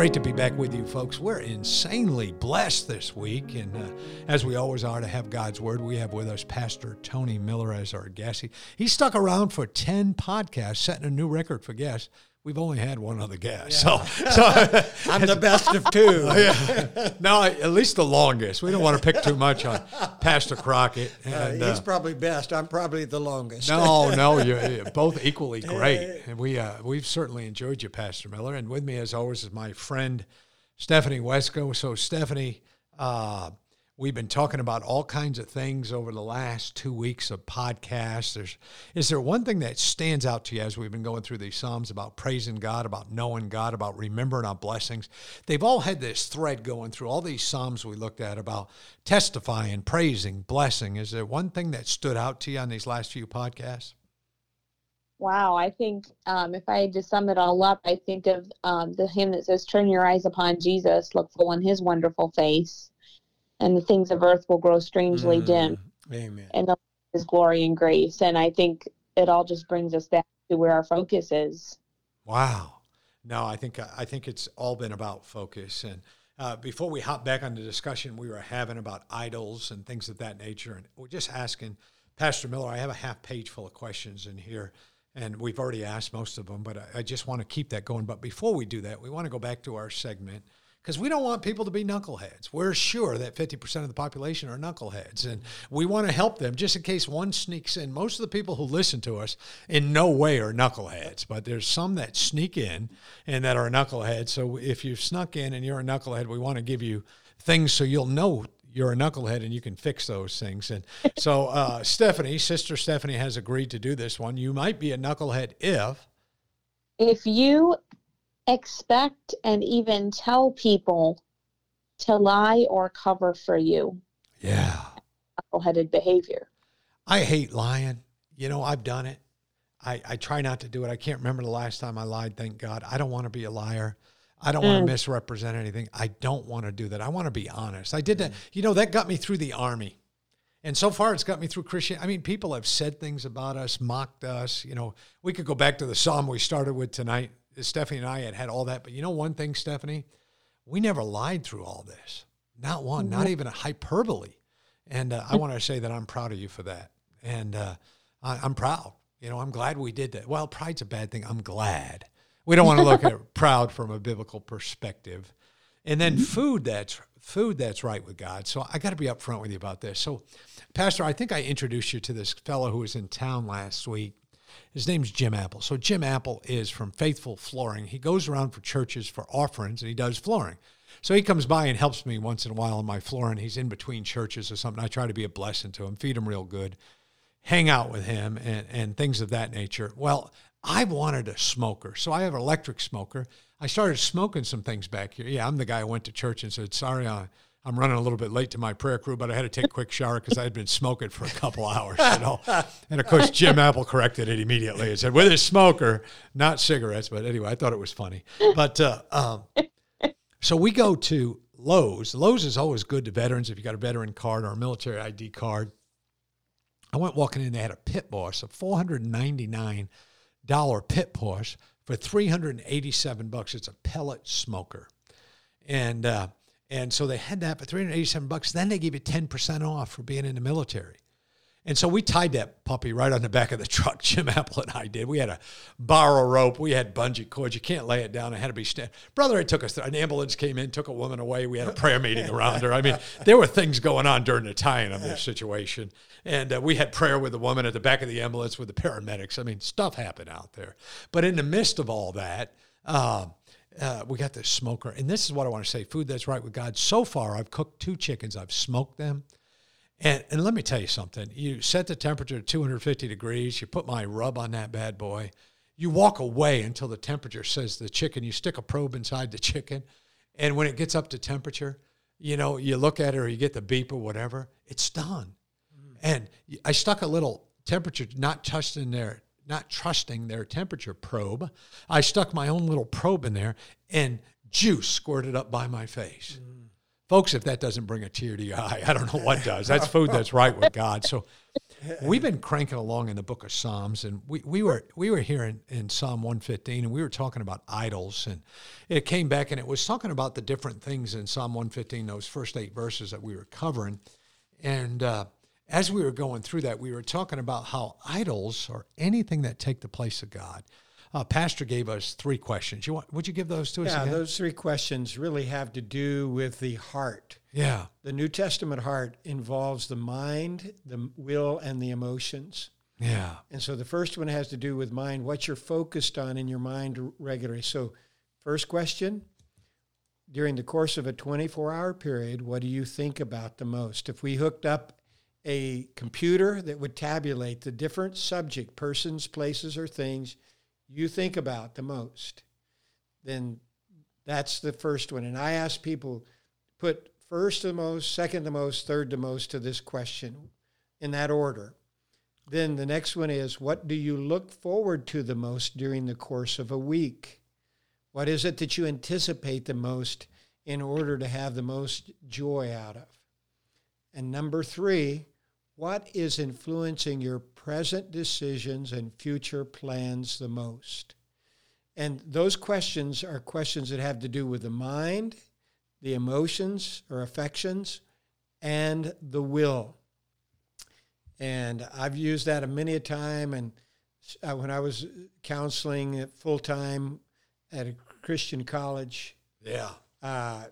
Great to be back with you, folks. We're insanely blessed this week. And uh, as we always are to have God's Word, we have with us Pastor Tony Miller as our guest. He, he stuck around for 10 podcasts, setting a new record for guests. We've only had one other guest. Yeah. So, so I'm the best of two. yeah. No, at least the longest. We don't want to pick too much on Pastor Crockett. Uh, and, uh, he's uh, probably best. I'm probably the longest. no, no, you're both equally great. And we, uh, we've certainly enjoyed you, Pastor Miller. And with me, as always, is my friend, Stephanie Wesco. So, Stephanie, uh, We've been talking about all kinds of things over the last two weeks of podcasts. There's, is there one thing that stands out to you as we've been going through these Psalms about praising God, about knowing God, about remembering our blessings? They've all had this thread going through all these Psalms we looked at about testifying, praising, blessing. Is there one thing that stood out to you on these last few podcasts? Wow, I think um, if I had to sum it all up, I think of um, the hymn that says, Turn your eyes upon Jesus, look full in his wonderful face and the things of earth will grow strangely mm, dim. Amen. And the His glory and grace. And I think it all just brings us back to where our focus is. Wow. No, I think I think it's all been about focus. And uh, before we hop back on the discussion we were having about idols and things of that nature, and we're just asking Pastor Miller. I have a half page full of questions in here, and we've already asked most of them, but I, I just want to keep that going. But before we do that, we want to go back to our segment because we don't want people to be knuckleheads. We're sure that 50% of the population are knuckleheads, and we want to help them just in case one sneaks in. Most of the people who listen to us in no way are knuckleheads, but there's some that sneak in and that are knuckleheads. So if you've snuck in and you're a knucklehead, we want to give you things so you'll know you're a knucklehead and you can fix those things. And so, uh, Stephanie, Sister Stephanie, has agreed to do this one. You might be a knucklehead if. If you expect and even tell people to lie or cover for you. Yeah. Knuckleheaded behavior. I hate lying. You know, I've done it. I, I try not to do it. I can't remember the last time I lied, thank God. I don't want to be a liar. I don't mm. want to misrepresent anything. I don't want to do that. I want to be honest. I did that. You know, that got me through the army. And so far, it's got me through Christian. I mean, people have said things about us, mocked us. You know, we could go back to the psalm we started with tonight. Stephanie and I had had all that. But you know one thing, Stephanie? We never lied through all this. Not one, not even a hyperbole. And uh, I want to say that I'm proud of you for that. And uh, I, I'm proud. You know, I'm glad we did that. Well, pride's a bad thing. I'm glad. We don't want to look at proud from a biblical perspective. And then food that's food that's right with God. So I got to be upfront with you about this. So, Pastor, I think I introduced you to this fellow who was in town last week his name's Jim Apple. So Jim Apple is from Faithful Flooring. He goes around for churches for offerings and he does flooring. So he comes by and helps me once in a while on my flooring. He's in between churches or something. I try to be a blessing to him, feed him real good, hang out with him, and, and things of that nature. Well, I wanted a smoker. So I have an electric smoker. I started smoking some things back here. Yeah, I'm the guy who went to church and said, Sorry, I, I'm running a little bit late to my prayer crew, but I had to take a quick shower because I had been smoking for a couple hours, you know. And of course, Jim Apple corrected it immediately and said, with a smoker, not cigarettes. But anyway, I thought it was funny. But uh, um, so we go to Lowe's. Lowe's is always good to veterans if you got a veteran card or a military ID card. I went walking in, they had a pit boss, a $499 pit boss for 387 bucks. It's a pellet smoker. And, uh, and so they had that for 387 bucks. Then they gave you 10% off for being in the military. And so we tied that puppy right on the back of the truck. Jim Apple and I did. We had a borrow rope. We had bungee cords. You can't lay it down. It had to be stand. Brother, it took us. An ambulance came in, took a woman away. We had a prayer meeting around her. I mean, there were things going on during the tying of this situation, and uh, we had prayer with the woman at the back of the ambulance with the paramedics. I mean, stuff happened out there. But in the midst of all that. Um, uh, we got this smoker, and this is what I want to say: food that's right with God. So far, I've cooked two chickens. I've smoked them, And, and let me tell you something. You set the temperature to 250 degrees. You put my rub on that bad boy. You walk away until the temperature says the chicken. You stick a probe inside the chicken, and when it gets up to temperature, you know, you look at it or you get the beep or whatever. It's done. Mm. And I stuck a little temperature, not touched in their, not trusting their temperature probe. I stuck my own little probe in there, and juice squirted up by my face. Mm. Folks, if that doesn't bring a tear to your eye, I don't know what does. That's food that's right with God. So we've been cranking along in the book of Psalms, and we, we were we were here in, in Psalm 115, and we were talking about idols, and it came back and it was talking about the different things in Psalm 115, those first eight verses that we were covering. And uh, as we were going through that, we were talking about how idols are anything that take the place of God uh, Pastor gave us three questions. You want? Would you give those to us? Yeah, again? those three questions really have to do with the heart. Yeah, the New Testament heart involves the mind, the will, and the emotions. Yeah, and so the first one has to do with mind. What you're focused on in your mind regularly. So, first question. During the course of a 24 hour period, what do you think about the most? If we hooked up a computer that would tabulate the different subject, persons, places, or things you think about the most, then that's the first one. And I ask people put first the most, second the most, third the most to this question in that order. Then the next one is what do you look forward to the most during the course of a week? What is it that you anticipate the most in order to have the most joy out of? And number three, what is influencing your present decisions and future plans the most? And those questions are questions that have to do with the mind, the emotions or affections, and the will. And I've used that a many a time. And uh, when I was counseling full time at a Christian college, yeah, uh,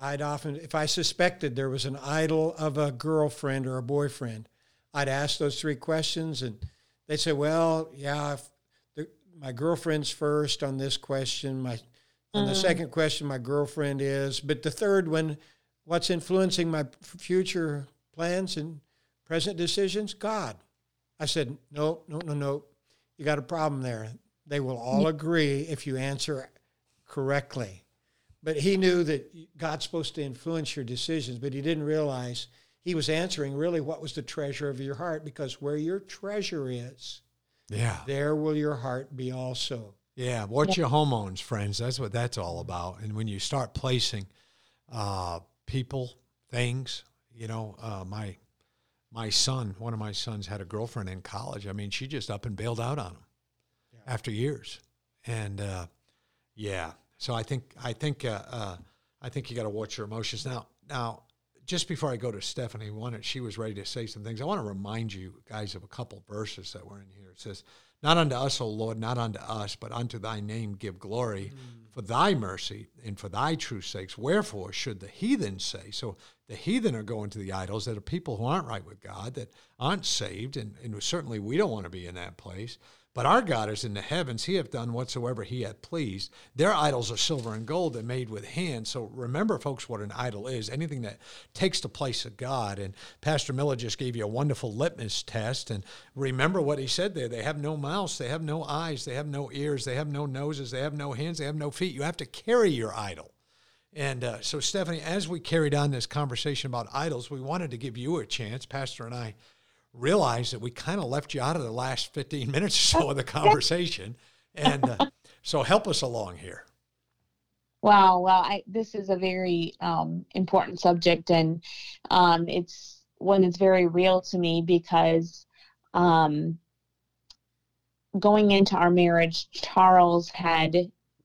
I'd often, if I suspected there was an idol of a girlfriend or a boyfriend, I'd ask those three questions, and they'd say, "Well, yeah, the, my girlfriend's first on this question. My on the mm. second question, my girlfriend is, but the third one, what's influencing my future plans and present decisions? God." I said, "No, no, no, no. You got a problem there. They will all agree if you answer correctly." But he knew that God's supposed to influence your decisions, but he didn't realize he was answering really what was the treasure of your heart because where your treasure is, yeah, there will your heart be also. Yeah, watch your hormones, friends. That's what that's all about. And when you start placing uh, people, things, you know, uh, my my son, one of my sons had a girlfriend in college. I mean, she just up and bailed out on him yeah. after years. And uh, yeah, so I think I think uh, uh, I think you got to watch your emotions now. Now, just before I go to Stephanie, wanted she was ready to say some things. I want to remind you guys of a couple verses that were in here. It says, "Not unto us, O Lord, not unto us, but unto Thy name give glory, mm. for Thy mercy and for Thy true sakes. Wherefore should the heathen say?" So the heathen are going to the idols that are people who aren't right with God, that aren't saved, and, and certainly we don't want to be in that place. But our God is in the heavens. He hath done whatsoever he hath pleased. Their idols are silver and gold that made with hands. So remember, folks, what an idol is anything that takes the place of God. And Pastor Miller just gave you a wonderful litmus test. And remember what he said there they have no mouths, they have no eyes, they have no ears, they have no noses, they have no hands, they have no feet. You have to carry your idol. And uh, so, Stephanie, as we carried on this conversation about idols, we wanted to give you a chance, Pastor and I realized that we kind of left you out of the last 15 minutes or so of the conversation. And uh, so help us along here. Wow. Well, I, this is a very um, important subject, and um, it's one that's very real to me because um, going into our marriage, Charles had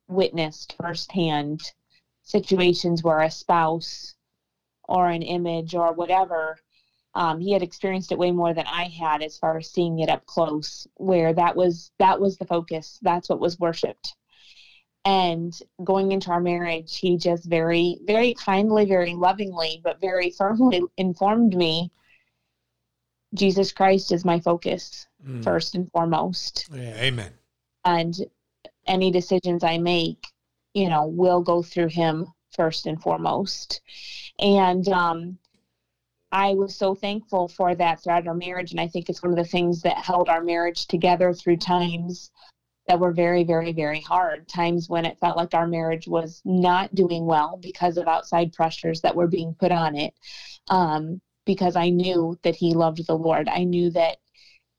witnessed firsthand situations where a spouse or an image or whatever um, he had experienced it way more than I had as far as seeing it up close, where that was that was the focus. That's what was worshipped. And going into our marriage, he just very, very kindly, very lovingly, but very firmly informed me Jesus Christ is my focus mm. first and foremost. Yeah, amen. And any decisions I make, you know, will go through him first and foremost. And um, I was so thankful for that throughout our marriage. And I think it's one of the things that held our marriage together through times that were very, very, very hard. Times when it felt like our marriage was not doing well because of outside pressures that were being put on it. Um, because I knew that he loved the Lord. I knew that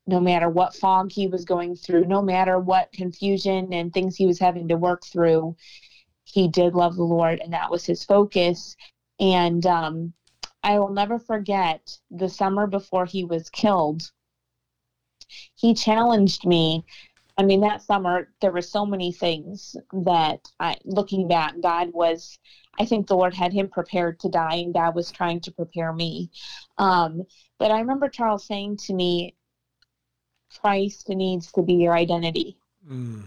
no matter what fog he was going through, no matter what confusion and things he was having to work through, he did love the Lord and that was his focus. And um, I will never forget the summer before he was killed. He challenged me. I mean, that summer, there were so many things that I, looking back, God was, I think the Lord had him prepared to die, and God was trying to prepare me. Um, but I remember Charles saying to me, Christ needs to be your identity. Mm.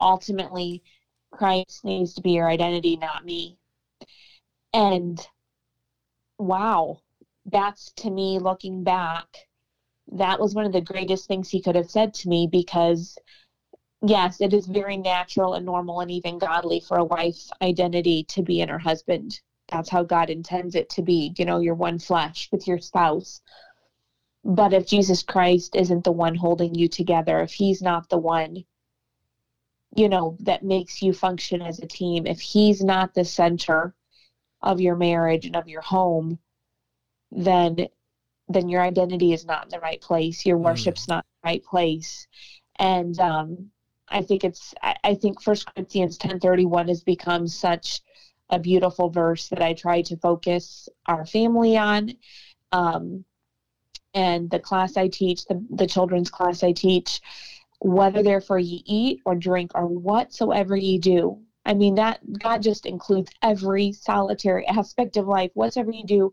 Ultimately, Christ needs to be your identity, not me. And wow, that's to me looking back, that was one of the greatest things he could have said to me because yes, it is very natural and normal and even godly for a wife's identity to be in her husband. That's how God intends it to be. You know, you're one flesh with your spouse. But if Jesus Christ isn't the one holding you together, if he's not the one, you know, that makes you function as a team, if he's not the center of your marriage and of your home, then then your identity is not in the right place. Your mm. worship's mm. not in the right place. And um, I think it's I, I think First Corinthians ten thirty one has become such a beautiful verse that I try to focus our family on. Um, and the class I teach, the, the children's class I teach, whether therefore ye eat or drink or whatsoever ye do. I mean that God just includes every solitary aspect of life. Whatever you do,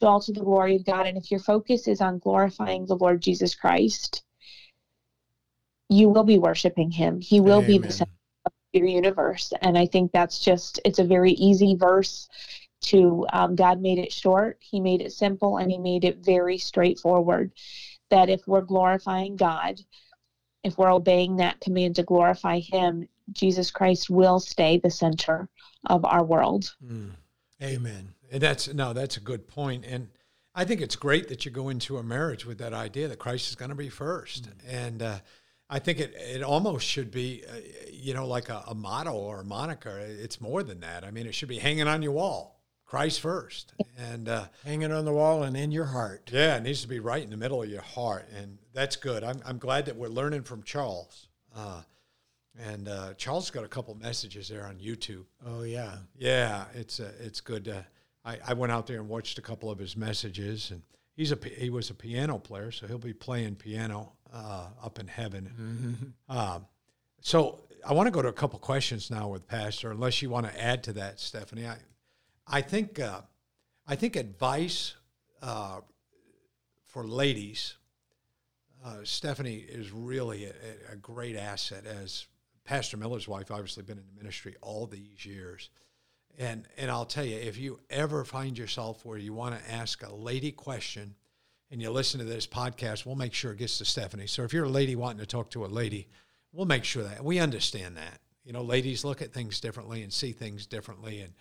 do all to the glory of God. And if your focus is on glorifying the Lord Jesus Christ, you will be worshiping him. He will Amen. be the center of your universe. And I think that's just it's a very easy verse to um, God made it short, He made it simple, and He made it very straightforward. That if we're glorifying God, if we're obeying that command to glorify Him, Jesus Christ will stay the center of our world. Mm. Amen. And that's no, that's a good point. And I think it's great that you go into a marriage with that idea that Christ is going to be first. Mm. And uh, I think it, it almost should be, uh, you know, like a, a motto or a moniker. It's more than that. I mean, it should be hanging on your wall. Christ first, and uh, hanging on the wall and in your heart. Yeah, it needs to be right in the middle of your heart, and that's good. I'm I'm glad that we're learning from Charles. Uh, and uh, Charles got a couple messages there on YouTube. Oh yeah, yeah, it's uh, it's good. I I went out there and watched a couple of his messages, and he's a he was a piano player, so he'll be playing piano uh, up in heaven. Mm-hmm. Um, so I want to go to a couple questions now with Pastor, unless you want to add to that, Stephanie. I, I think uh, I think advice uh, for ladies. Uh, Stephanie is really a, a, great asset as Pastor Miller's wife. Obviously, been in the ministry all these years, and and I'll tell you, if you ever find yourself where you want to ask a lady question, and you listen to this podcast, we'll make sure it gets to Stephanie. So if you're a lady wanting to talk to a lady, we'll make sure that we understand that. You know, ladies look at things differently and see things differently, and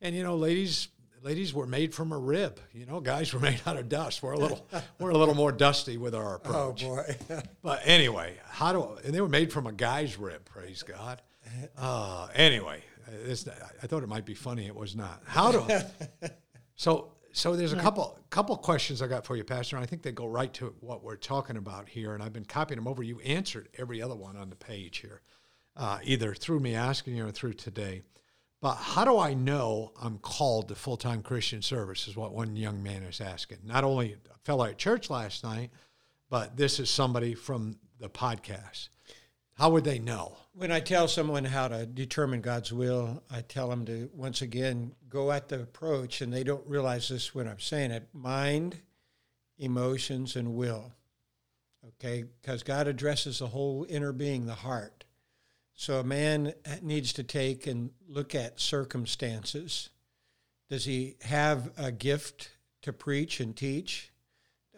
and you know, ladies, ladies were made from a rib. You know, guys were made out of dust. We're a little, we're a little more dusty with our oh, approach. Oh boy! but anyway, how do and they were made from a guy's rib? Praise God. Uh, anyway, this, I thought it might be funny. It was not. How do? so so there's a couple couple questions I got for you, Pastor, and I think they go right to what we're talking about here. And I've been copying them over. You answered every other one on the page here, uh, either through me asking you or through today. But how do I know I'm called to full time Christian service? Is what one young man is asking. Not only a fellow at church last night, but this is somebody from the podcast. How would they know? When I tell someone how to determine God's will, I tell them to once again go at the approach, and they don't realize this when I'm saying it mind, emotions, and will. Okay? Because God addresses the whole inner being, the heart. So a man needs to take and look at circumstances. Does he have a gift to preach and teach?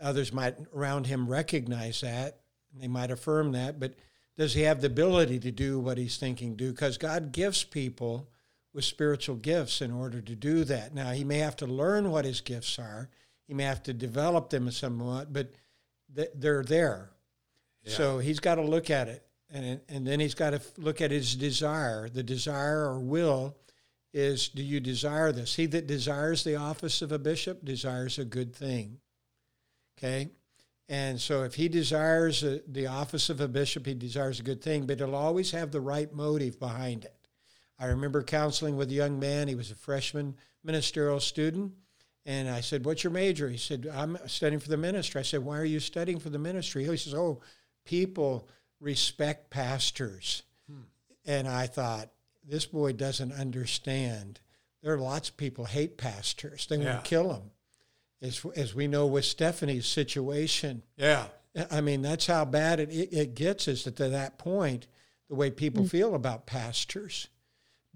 Others might around him recognize that. They might affirm that, but does he have the ability to do what he's thinking do? Because God gives people with spiritual gifts in order to do that. Now, he may have to learn what his gifts are He may have to develop them somewhat, but th- they're there. Yeah. So he's got to look at it. And, and then he's got to look at his desire. The desire or will is do you desire this? He that desires the office of a bishop desires a good thing. Okay? And so if he desires a, the office of a bishop, he desires a good thing, but he'll always have the right motive behind it. I remember counseling with a young man. He was a freshman ministerial student. And I said, What's your major? He said, I'm studying for the ministry. I said, Why are you studying for the ministry? He says, Oh, people respect pastors. Hmm. And I thought, This boy doesn't understand. There are lots of people hate pastors, they yeah. want to kill them. As, as we know with Stephanie's situation. Yeah. I mean, that's how bad it, it gets is that to that point, the way people mm-hmm. feel about pastors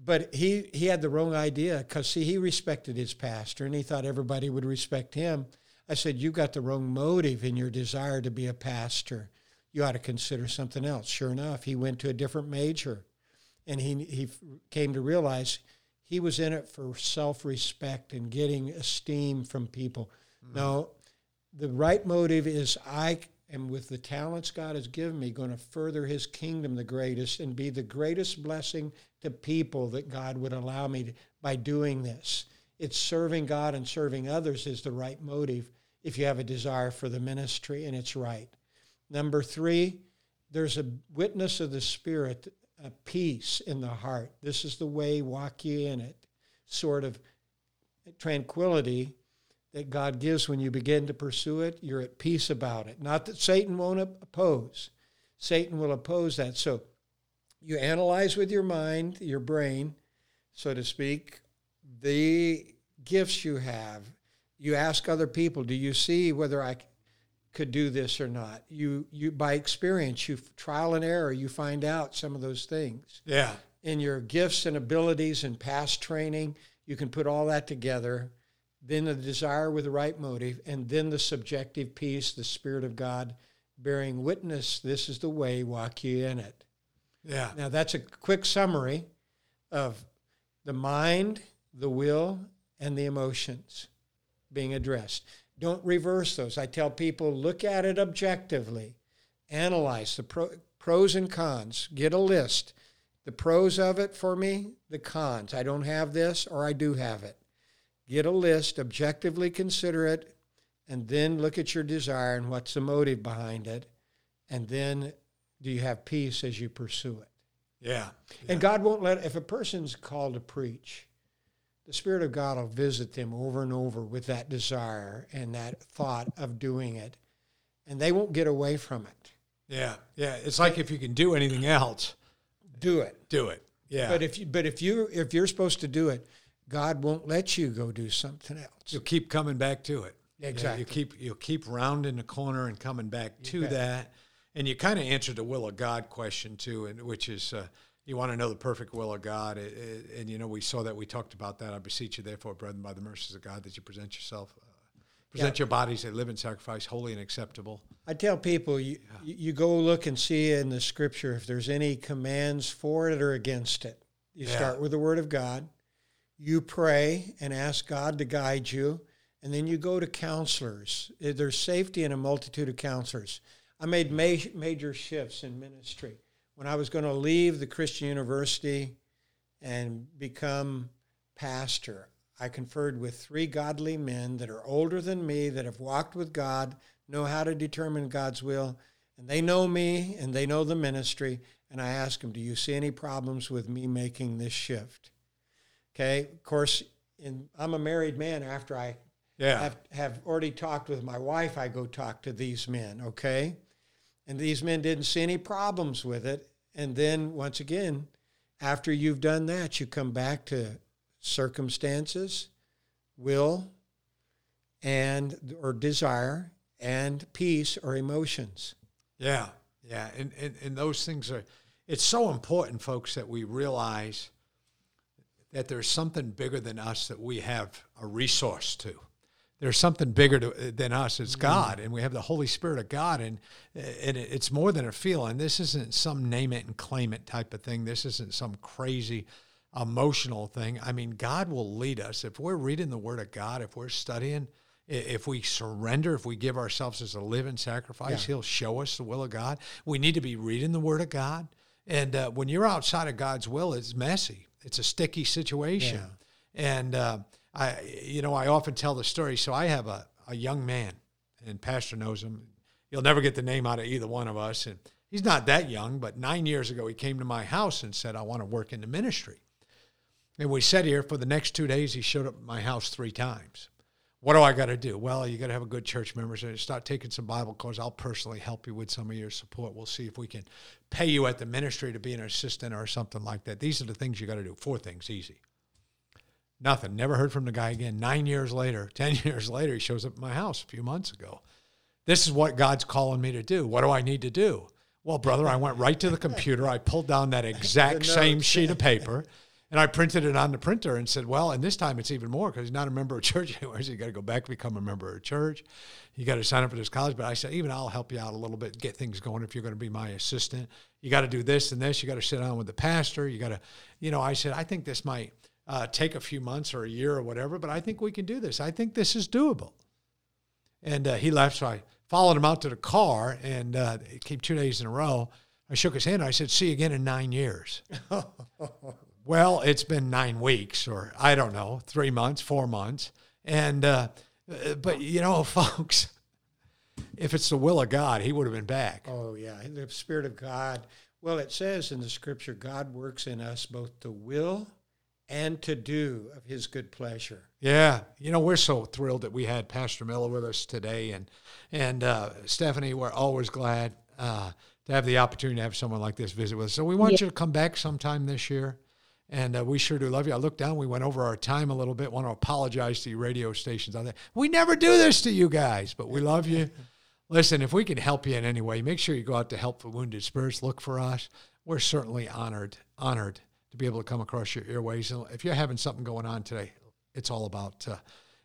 but he he had the wrong idea because see he respected his pastor and he thought everybody would respect him i said you got the wrong motive in your desire to be a pastor you ought to consider something else sure enough he went to a different major and he he came to realize he was in it for self-respect and getting esteem from people mm-hmm. no the right motive is i am with the talents god has given me going to further his kingdom the greatest and be the greatest blessing to people that God would allow me to, by doing this. It's serving God and serving others is the right motive if you have a desire for the ministry and it's right. Number three, there's a witness of the Spirit, a peace in the heart. This is the way, walk ye in it. Sort of tranquility that God gives when you begin to pursue it. You're at peace about it. Not that Satan won't oppose, Satan will oppose that. So you analyze with your mind, your brain, so to speak, the gifts you have. You ask other people, do you see whether I could do this or not? You you by experience, you trial and error, you find out some of those things. Yeah. In your gifts and abilities and past training, you can put all that together. Then the desire with the right motive, and then the subjective piece, the Spirit of God bearing witness. This is the way, walk ye in it. Yeah. Now, that's a quick summary of the mind, the will, and the emotions being addressed. Don't reverse those. I tell people look at it objectively, analyze the pro- pros and cons, get a list. The pros of it for me, the cons. I don't have this or I do have it. Get a list, objectively consider it, and then look at your desire and what's the motive behind it. And then do you have peace as you pursue it? Yeah. yeah. And God won't let, if a person's called to preach, the Spirit of God will visit them over and over with that desire and that thought of doing it. And they won't get away from it. Yeah. Yeah. It's like if you can do anything else, do it. Do it. Yeah. But if you, but if you if you're supposed to do it, God won't let you go do something else. You'll keep coming back to it. Exactly. Yeah, you keep you'll keep rounding the corner and coming back to that and you kind of answered the will of God question too, and which is uh, you want to know the perfect will of God, it, it, and you know we saw that we talked about that. I beseech you, therefore, brethren, by the mercies of God, that you present yourself, uh, present yeah. your bodies a living sacrifice, holy and acceptable. I tell people you yeah. you go look and see in the Scripture if there's any commands for it or against it. You yeah. start with the Word of God. You pray and ask God to guide you, and then you go to counselors. There's safety in a multitude of counselors. I made ma- major shifts in ministry. When I was going to leave the Christian university and become pastor, I conferred with three godly men that are older than me, that have walked with God, know how to determine God's will, and they know me and they know the ministry. And I asked them, Do you see any problems with me making this shift? Okay, of course, in, I'm a married man after I yeah. have, have already talked with my wife, I go talk to these men, okay? And these men didn't see any problems with it. And then once again, after you've done that, you come back to circumstances, will, and or desire, and peace or emotions. Yeah, yeah, and, and and those things are. It's so important, folks, that we realize that there's something bigger than us that we have a resource to there's something bigger to, than us. It's mm-hmm. God, and we have the Holy Spirit of God, and and it's more than a feeling. This isn't some name it and claim it type of thing. This isn't some crazy emotional thing. I mean, God will lead us if we're reading the Word of God, if we're studying If we surrender, if we give ourselves as a living sacrifice, yeah. He'll show us the will of God. We need to be reading the Word of God. And uh, when you're outside of God's will, it's messy. It's a sticky situation. Yeah. And uh, I, you know, I often tell the story. So I have a, a young man, and Pastor knows him. You'll never get the name out of either one of us. And he's not that young, but nine years ago, he came to my house and said, I want to work in the ministry. And we sat here for the next two days. He showed up at my house three times. What do I got to do? Well, you got to have a good church members and start taking some Bible courses. I'll personally help you with some of your support. We'll see if we can pay you at the ministry to be an assistant or something like that. These are the things you got to do. Four things, easy. Nothing. Never heard from the guy again. Nine years later, 10 years later, he shows up at my house a few months ago. This is what God's calling me to do. What do I need to do? Well, brother, I went right to the computer. I pulled down that exact same sheet of paper and I printed it on the printer and said, well, and this time it's even more because he's not a member of church anymore. So you got to go back, become a member of church. You got to sign up for this college. But I said, even I'll help you out a little bit, get things going if you're going to be my assistant. You got to do this and this. You got to sit down with the pastor. You got to, you know, I said, I think this might uh, take a few months or a year or whatever, but I think we can do this. I think this is doable. And uh, he left. So I followed him out to the car and uh, it came two days in a row. I shook his hand. I said, see you again in nine years. Well, it's been nine weeks, or I don't know, three months, four months. And, uh, but you know, folks, if it's the will of God, he would have been back. Oh, yeah. The Spirit of God. Well, it says in the scripture, God works in us both to will and to do of his good pleasure. Yeah. You know, we're so thrilled that we had Pastor Miller with us today. And, and uh, Stephanie, we're always glad uh, to have the opportunity to have someone like this visit with us. So we want yeah. you to come back sometime this year. And uh, we sure do love you. I looked down, we went over our time a little bit. Want to apologize to you radio stations out there. We never do this to you guys, but we love you. Listen, if we can help you in any way, make sure you go out to Help for Wounded Spirits. Look for us. We're certainly honored, honored to be able to come across your airways. And if you're having something going on today, it's all about, uh,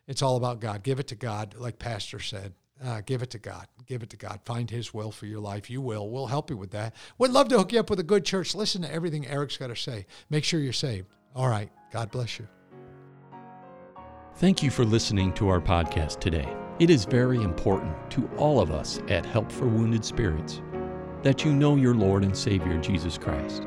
it's all about God. Give it to God, like Pastor said. Uh, give it to God. Give it to God. Find His will for your life. You will. We'll help you with that. We'd love to hook you up with a good church. Listen to everything Eric's got to say. Make sure you're saved. All right. God bless you. Thank you for listening to our podcast today. It is very important to all of us at Help for Wounded Spirits that you know your Lord and Savior Jesus Christ.